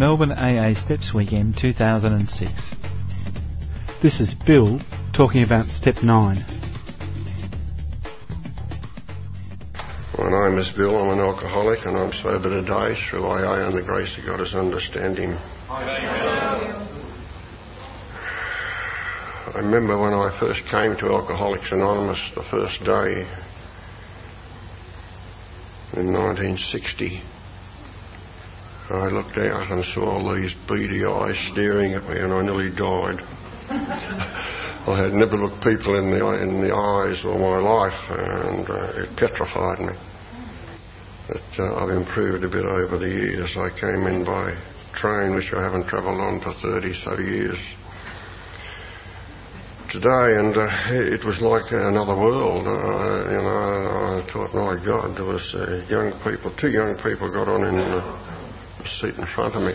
Melbourne AA Steps Weekend 2006. This is Bill talking about Step 9. My name is Bill, I'm an alcoholic and I'm sober today through AA and the grace of God as understanding. I remember when I first came to Alcoholics Anonymous the first day in 1960. I looked out and saw all these beady eyes staring at me and I nearly died. I had never looked people in the, in the eyes all my life and uh, it petrified me. But uh, I've improved a bit over the years. I came in by train which I haven't travelled on for 30 so years today, and uh, it was like another world. Uh, you know, I thought, my God, there was uh, young people, two young people got on in seat in front of me,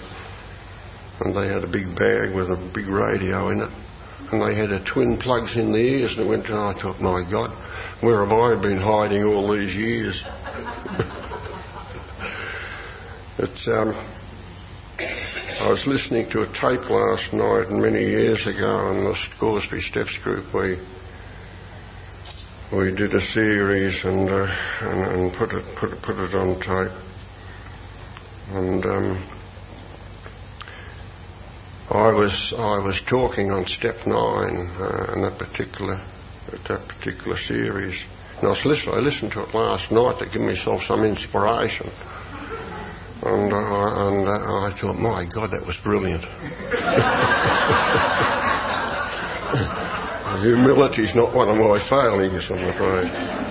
and they had a big bag with a big radio in it, and they had a twin plugs in the ears, and it went. And I thought, my God, where have I been hiding all these years? it's um, I was listening to a tape last night many years ago in the Scoresby Steps group. We we did a series and uh, and, and, put it put put it on tape. And um, I was I was talking on step nine uh, in that particular that particular series. And I, was listen, I listened to it last night to give myself some inspiration. And, and uh, I thought, my God, that was brilliant. Humility is not one of my failings, I'm afraid.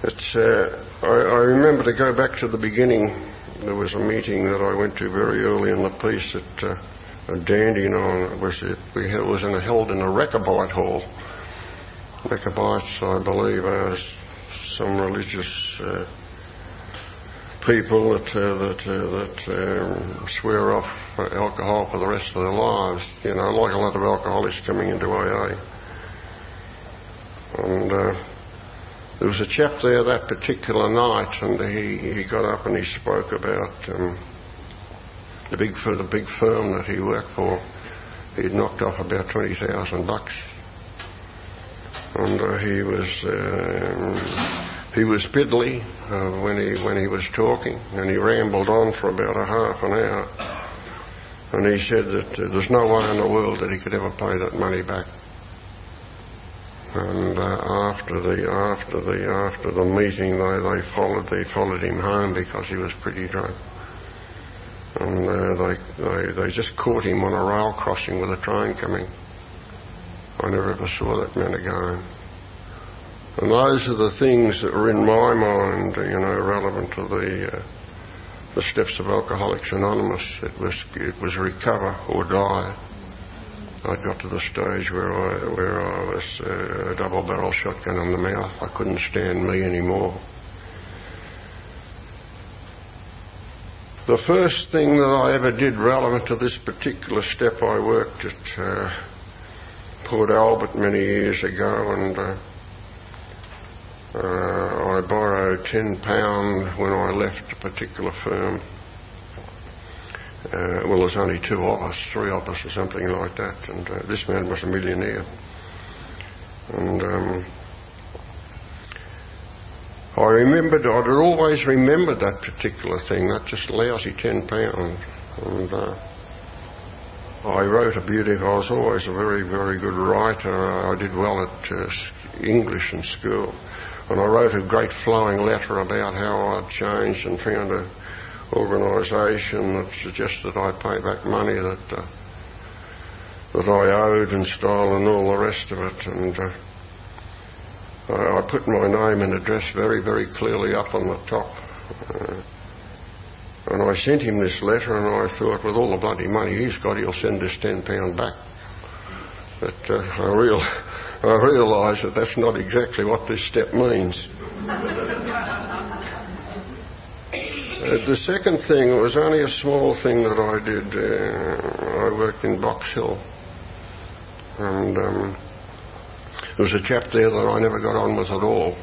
It's, uh, I, I, remember to go back to the beginning. There was a meeting that I went to very early in the piece at uh, Dandenong. It was, it, it was in a, held in a Rechabite hall. Rechabites, I believe, are some religious uh, people that uh, that uh, that um, swear off alcohol for the rest of their lives. You know, like a lot of alcoholics coming into AA. And uh, there was a chap there that particular night, and he he got up and he spoke about um, the big the big firm that he worked for. He'd knocked off about twenty thousand bucks, and uh, he was. Um, he was piddly uh, when he when he was talking, and he rambled on for about a half an hour. And he said that uh, there's no way in the world that he could ever pay that money back. And uh, after the after the after the meeting, they they followed they followed him home because he was pretty drunk. And uh, they, they they just caught him on a rail crossing with a train coming. I never ever saw that man again. And those are the things that are in my mind, you know, relevant to the uh, the steps of Alcoholics Anonymous. It was it was recover or die. I got to the stage where I where I was uh, a double barrel shotgun in the mouth. I couldn't stand me anymore. The first thing that I ever did relevant to this particular step, I worked at uh, Port Albert many years ago, and uh, uh, I borrowed ten pound when I left a particular firm. Uh, well, there's only two of us, three of us, or something like that, and uh, this man was a millionaire. And um, I remembered, I'd always remembered that particular thing, that just lousy ten pound. And uh, I wrote a beautiful, I was always a very, very good writer. I did well at uh, English in school. And I wrote a great flowing letter about how I'd changed and found an organisation that suggested I pay back money that uh, that I owed and stole and all the rest of it. And uh, I, I, put my name and address very, very clearly up on the top. Uh, and I sent him this letter, and I thought, with all the bloody money he's got, he'll send us ten pound back. But uh, I real I realise that that's not exactly what this step means. Uh, the second thing it was only a small thing that I did. Uh, I worked in Box Hill, and um, there was a chap there that I never got on with at all,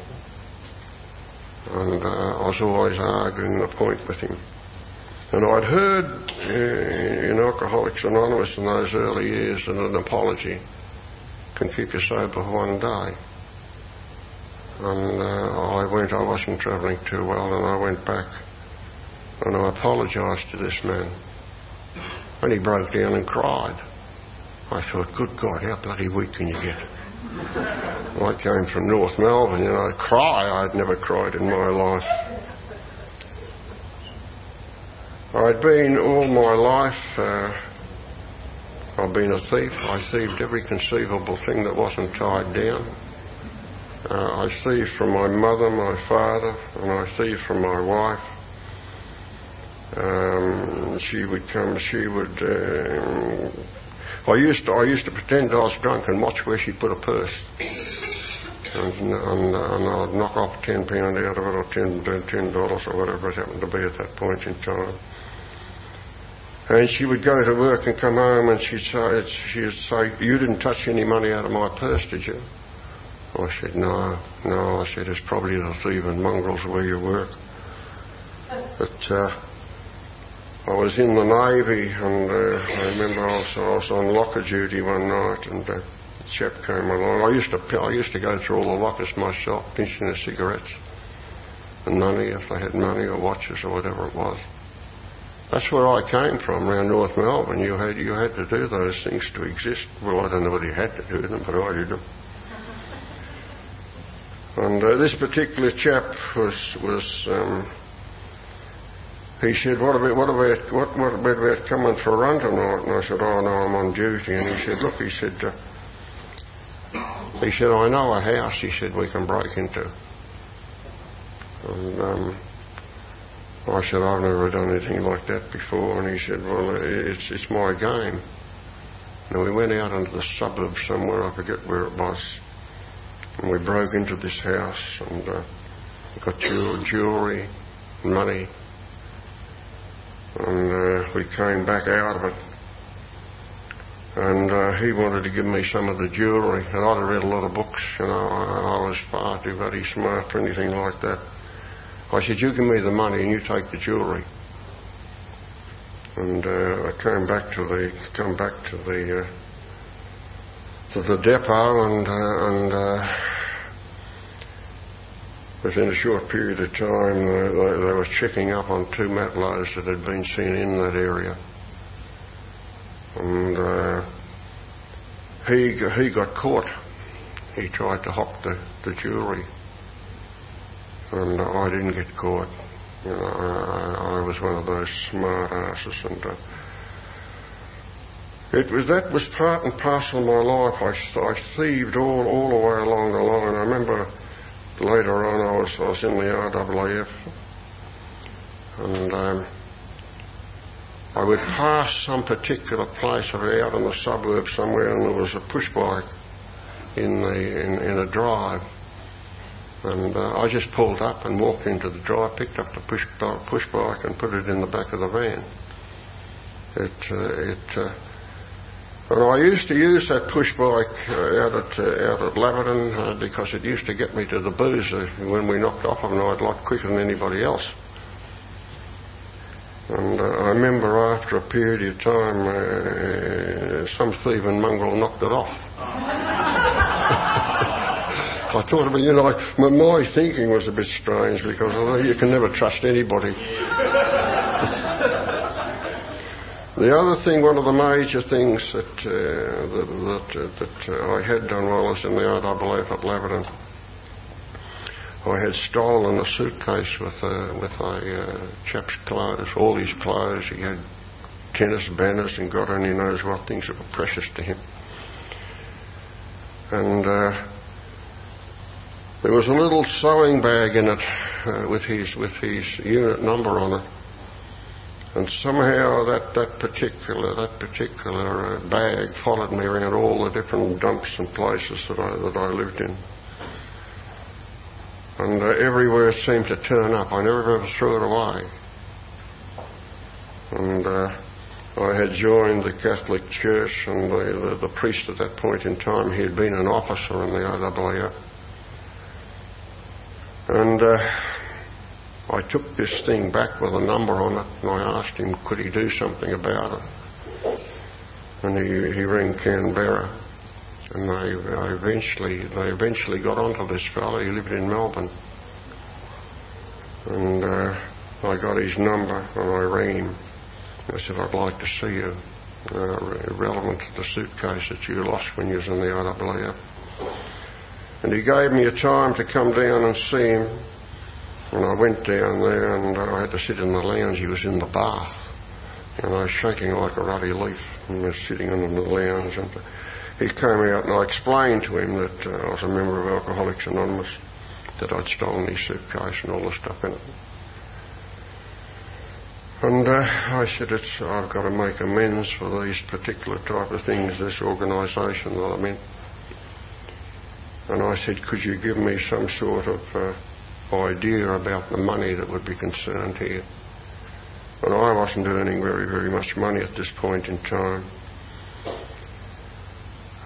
and uh, I was always arguing the point with him. And I'd heard uh, in Alcoholics Anonymous in those early years that an apology can keep you sober for one day. And uh, I went, I wasn't travelling too well, and I went back and I apologised to this man. And he broke down and cried. I thought, good God, how bloody weak can you get? I came from North Melbourne, you know, cry, I'd never cried in my life. I'd been all my life, uh, I've been a thief. I thieved every conceivable thing that wasn't tied down. Uh, I thieved from my mother, my father, and I thieved from my wife. Um, she would come, she would, uh, I used to, I used to pretend I was drunk and watch where she put a purse. And, and, and I'd knock off ten pound out of it or ten, ten dollars or whatever it happened to be at that point in time. And she would go to work and come home and she'd say, she'd say, you didn't touch any money out of my purse, did you? I said, no, no. I said, it's probably the thieving mongrels where you work. But, uh, I was in the Navy and uh, I remember I was, I was on locker duty one night and uh, a chap came along. I used to I used to go through all the lockers myself, pinching the cigarettes and money if they had money or watches or whatever it was. That's where I came from, around North Melbourne. You had you had to do those things to exist. Well, I don't know whether you had to do them, but I did them. And uh, this particular chap was was um, he said, what about, what about, what, what about, about coming for a run tonight? And I said, oh no, I'm on duty. And he said, look, he said, uh, he said, I know a house, he said, we can break into. And, um, I said, I've never done anything like that before. And he said, well, it's, it's my game. And we went out into the suburbs somewhere, I forget where it was. And we broke into this house and, uh, got jewelry, money, and uh, we came back out of it. And uh, he wanted to give me some of the jewellery, and I'd read a lot of books, you know, I, I was far too very smart for anything like that. I said, you give me the money and you take the jewellery. And uh, I came back to the, come back to the, uh, to the depot and, uh, and, uh, within a short period of time, they, they, were checking up on two map Matelots that had been seen in that area. And uh, he he got caught. He tried to hop the, the jewellery, and uh, I didn't get caught. You know, I, I was one of those smart asses, and uh, it was that was part and parcel of my life. I, I thieved all all the way along the line. I remember later on I was, I was in the RAAF and um, I would pass some particular place out in the suburb somewhere and there was a push bike in the in, in a drive and uh, I just pulled up and walked into the drive, picked up the push, push bike and put it in the back of the van. It, uh, it well, I used to use that push bike uh, out at uh, out at Laverton uh, because it used to get me to the booze uh, when we knocked off of night a lot quicker than anybody else. And uh, I remember after a period of time, uh, some thieving mongrel knocked it off. I thought, you know, my, my thinking was a bit strange because you can never trust anybody. The other thing, one of the major things that uh, that, that, uh, that uh, I had done while I was in the RAAF at Laverton, I had stolen a suitcase with a, with a chap's clothes, all his clothes. He had tennis banners and God only knows what things that were precious to him. And uh, there was a little sewing bag in it uh, with his with his unit number on it. And somehow that, that particular that particular uh, bag followed me around all the different dumps and places that I that I lived in. And uh, everywhere it seemed to turn up. I never ever threw it away. And uh, I had joined the Catholic Church, and the, the, the priest at that point in time, he had been an officer in the RAAF. And uh, I took this thing back with a number on it and I asked him could he do something about it. And he, he rang Canberra and they, they eventually they eventually got onto this fellow. He lived in Melbourne, and uh, I got his number and I rang him. I said I'd like to see you, uh, relevant to the suitcase that you lost when you was in the IWF. And he gave me a time to come down and see him. And I went down there and I had to sit in the lounge. He was in the bath. And I was shaking like a ruddy leaf and was sitting in the lounge. And he came out and I explained to him that uh, I was a member of Alcoholics Anonymous, that I'd stolen his suitcase and all the stuff in it. And uh, I said, it's, I've got to make amends for these particular type of things, this organisation that I'm in. And I said, could you give me some sort of uh, idea about the money that would be concerned here? And I wasn't earning very, very much money at this point in time.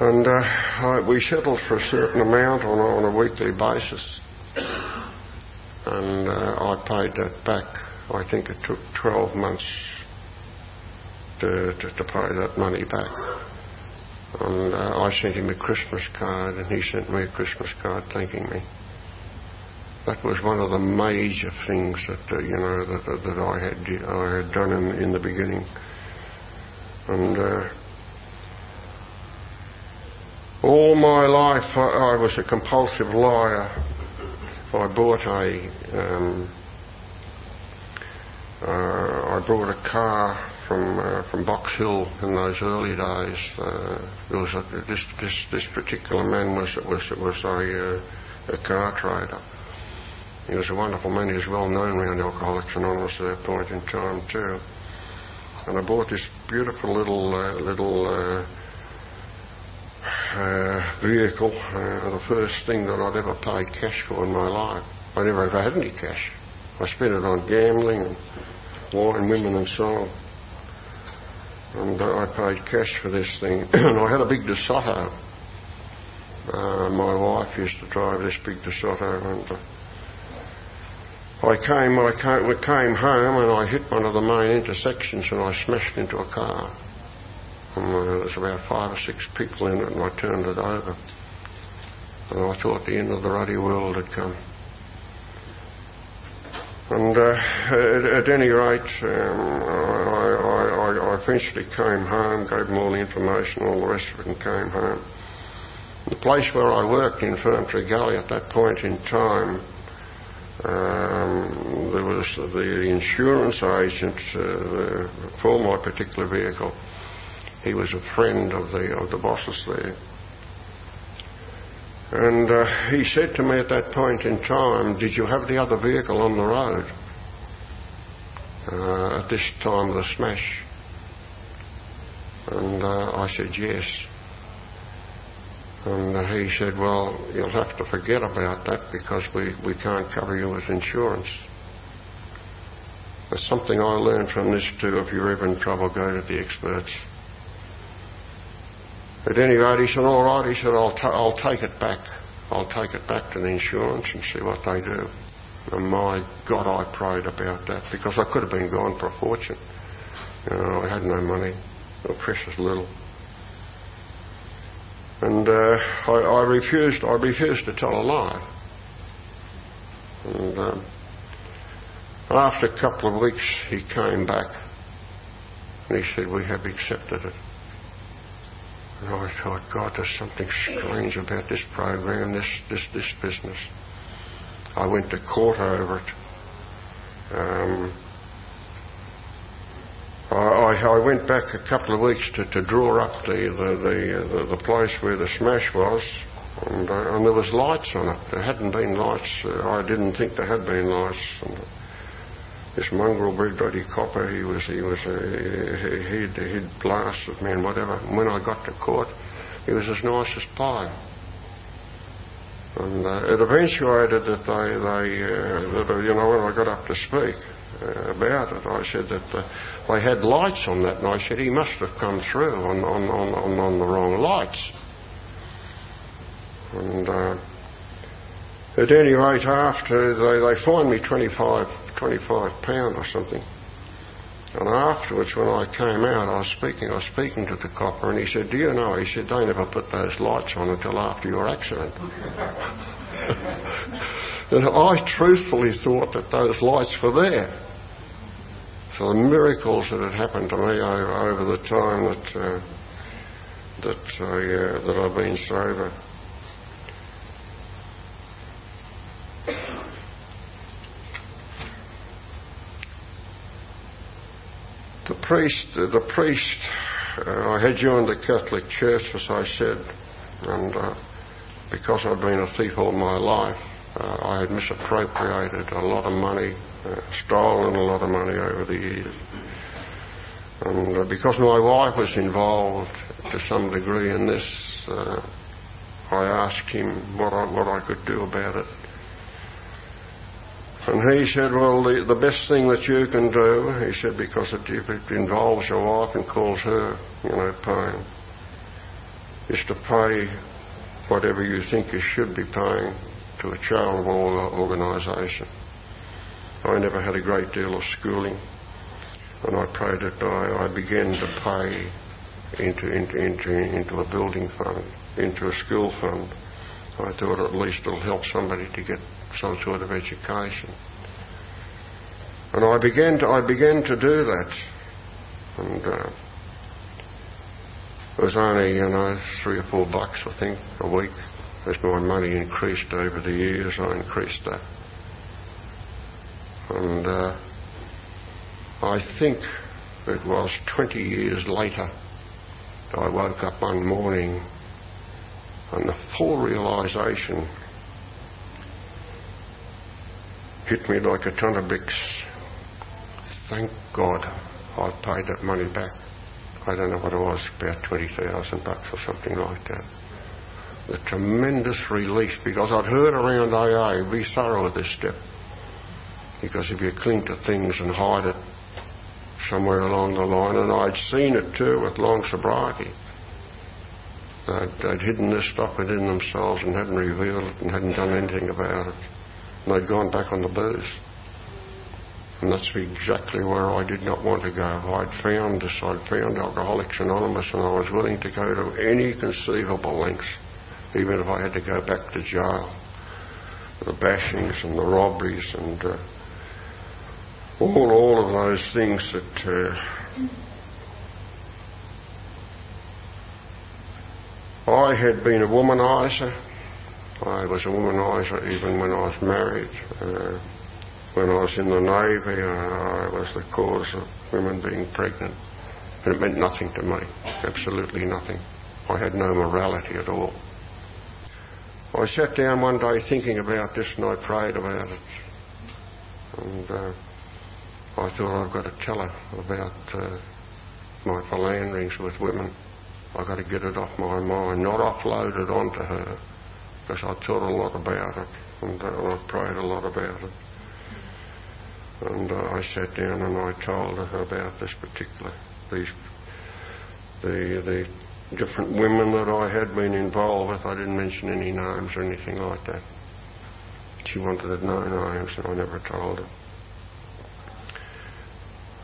And uh, I, we settled for a certain amount on, on a weekly basis. And uh, I paid that back. I think it took 12 months to, to, to pay that money back. And uh, I sent him a Christmas card, and he sent me a Christmas card thanking me. That was one of the major things that uh, you know that, that, that I had I had done in, in the beginning, and uh, all my life I, I was a compulsive liar. I bought a um, uh, I bought a car from uh, from Box Hill in those early days. Uh, there was a, this this this particular man was was was a uh, a car trader. He was a wonderful man. He was well known around Alcoholics Anonymous at that point in time too. And I bought this beautiful little uh, little uh, uh, vehicle, uh, the first thing that I'd ever paid cash for in my life. I never ever had any cash. I spent it on gambling and wine, women and so on. And uh, I paid cash for this thing. and I had a big DeSoto. Uh, my wife used to drive this big DeSoto and uh, I came, I came, came home and I hit one of the main intersections and I smashed into a car. And uh, there was about five or six people in it and I turned it over. And I thought the end of the ruddy world had come. And uh, at, at, any rate, um, I, I, I, eventually came home, gave them all the information, all the rest of it, and came home. The place where I worked in Ferntree Gully at that point in time, um, there was the insurance agent uh, for my particular vehicle he was a friend of the of the bosses there. And uh, he said to me at that point in time, "Did you have the other vehicle on the road uh, at this time of the smash?" And uh, I said, "Yes." And uh, he said, "Well, you'll have to forget about that because we we can't cover you with insurance." There's something I learned from this too. If you're ever in trouble, go to the experts. At any rate, he said, all right, he said, I'll, ta- I'll take it back. I'll take it back to the insurance and see what they do. And my God, I prayed about that because I could have been gone for a fortune. You know, I had no money, precious little. And uh, I, I, refused. I refused to tell a lie. And um, after a couple of weeks, he came back and he said, "We have accepted it." And I thought, God, there's something strange about this program, this, this, this business. I went to court over it. Um, I, I, went back a couple of weeks to, to draw up the, the, the, the, the place where the smash was, and, uh, and there was lights on it. There hadn't been lights. Uh, I didn't think there had been lights. And, this mongrel big bloody copper, he was, he was, uh, he'd, he'd blasted me and whatever. And when I got to court, he was as nice as pie. And uh, it eventuated that they, they uh, that, uh, you know, when I got up to speak uh, about it, I said that uh, they had lights on that, and I said he must have come through on on on on, the wrong lights. And uh, at any rate, after they, they fined me 25, 25 pound or something. And afterwards, when I came out, I was speaking, I was speaking to the copper, and he said, "Do you know?" He said, "They never put those lights on until after your accident." and I truthfully thought that those lights were there. So the miracles that had happened to me over, over the time that uh, that I uh, that I've been sober. The priest, the priest, uh, I had joined the Catholic Church, as I said, and uh, because I'd been a thief all my life, uh, I had misappropriated a lot of money, uh, stolen a lot of money over the years. And uh, because my wife was involved to some degree in this, uh, I asked him what I, what I could do about it. And he said, well, the, the best thing that you can do, he said, because it, if it involves your wife and calls her, you know, pain, is to pay whatever you think you should be paying to a charitable organisation. I never had a great deal of schooling, and I prayed that I, I began to pay into, into, into, into a building fund, into a school fund. I thought at least it'll help somebody to get some sort of education. And I began to, I began to do that. And, uh, it was only, you know, three or four bucks, I think, a week. As my money increased over the years, I increased that. And, uh, I think it was 20 years later I woke up one morning and the full realization hit me like a ton of bricks. Thank God I paid that money back. I don't know what it was, about 20,000 bucks or something like that. The tremendous relief because I'd heard around AA, be thorough with this step. Because if you cling to things and hide it somewhere along the line, and I'd seen it too with long sobriety. They'd, they'd hidden this stuff within themselves and hadn't revealed it and hadn't done anything about it. And they'd gone back on the booze. And that's exactly where I did not want to go. I'd found this, I'd found Alcoholics Anonymous and I was willing to go to any conceivable lengths, even if I had to go back to jail. The bashings and the robberies and uh, all, all of those things that uh, I had been a womanizer. I was a womanizer even when I was married. Uh, when I was in the Navy, I was the cause of women being pregnant. And it meant nothing to me. Absolutely nothing. I had no morality at all. I sat down one day thinking about this and I prayed about it. And uh, I thought I've got to tell her about uh, my philanderings with women. I've got to get it off my mind, not offload it onto her, because I thought a lot about it and uh, I prayed a lot about it. And uh, I sat down and I told her about this particular, these, the, the different women that I had been involved with. I didn't mention any names or anything like that. She wanted to know names and I never told her.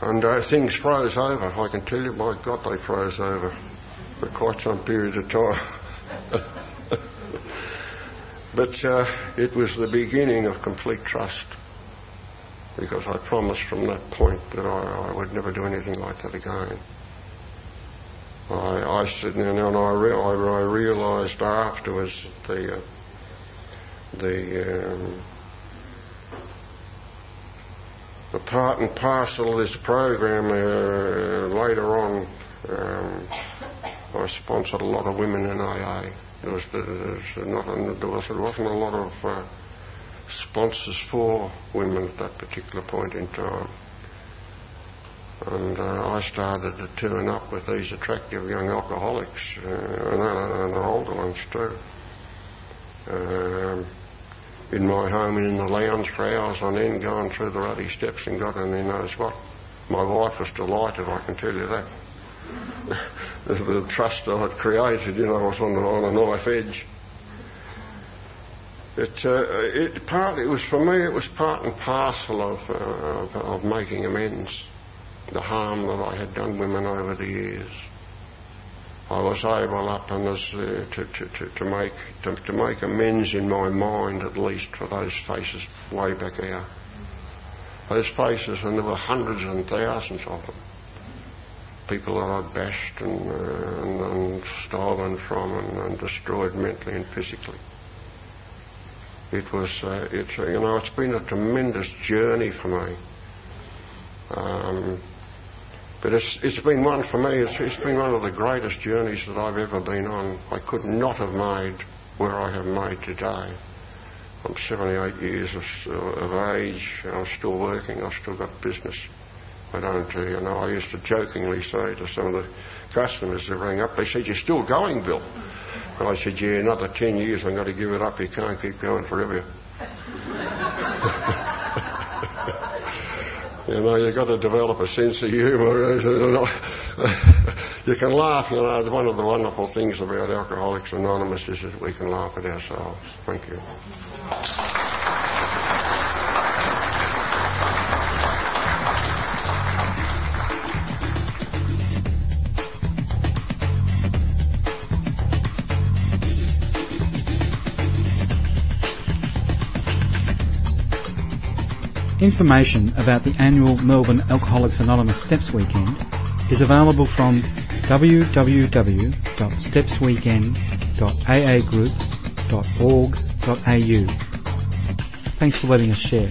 And uh, things froze over. I can tell you, my God, they froze over for quite some period of time. but uh, it was the beginning of complete trust because I promised from that point that I, I would never do anything like that again. I, I and then I, re- I, realised afterwards the uh, the um, the part and parcel of this program uh, later on, um, I sponsored a lot of women in AA. There was, there was not there, was, wasn't a lot of uh, sponsors for women at that particular point in time. And uh, I started to turn up with these attractive young alcoholics, uh, and, and the older ones too. Um, in my home in the lounge for hours on end, going through the ruddy steps and God only knows what. My wife was delighted, I can tell you that. the, trust I had created, you know, was on, on a knife edge. it, uh, it it was for me. It was part and parcel of, uh, of, of making amends, the harm that I had done women over the years. I was able up and as, uh, to, to, to, to, make to, to make amends in my mind at least for those faces way back there. Those faces, and there were hundreds and thousands of them. People that I'd bashed and, uh, and, and stolen from and, and destroyed mentally and physically. It was, uh, it's, you know, it's been a tremendous journey for me. Um, but it's, it's been one for me, it's, it's been one of the greatest journeys that I've ever been on. I could not have made where I have made today. I'm 78 years of, of age, I'm still working, I've still got business. I don't, uh, you know, I used to jokingly say to some of the customers that rang up, they said, you're still going, Bill. And I said, yeah, another 10 years I'm going to give it up, you can't keep going forever. You know, you've got to develop a sense of humour. you can laugh, you know. One of the wonderful things about Alcoholics Anonymous is that we can laugh at ourselves. Thank you. Information about the annual Melbourne Alcoholics Anonymous Steps Weekend is available from www.stepsweekend.aagroup.org.au. Thanks for letting us share.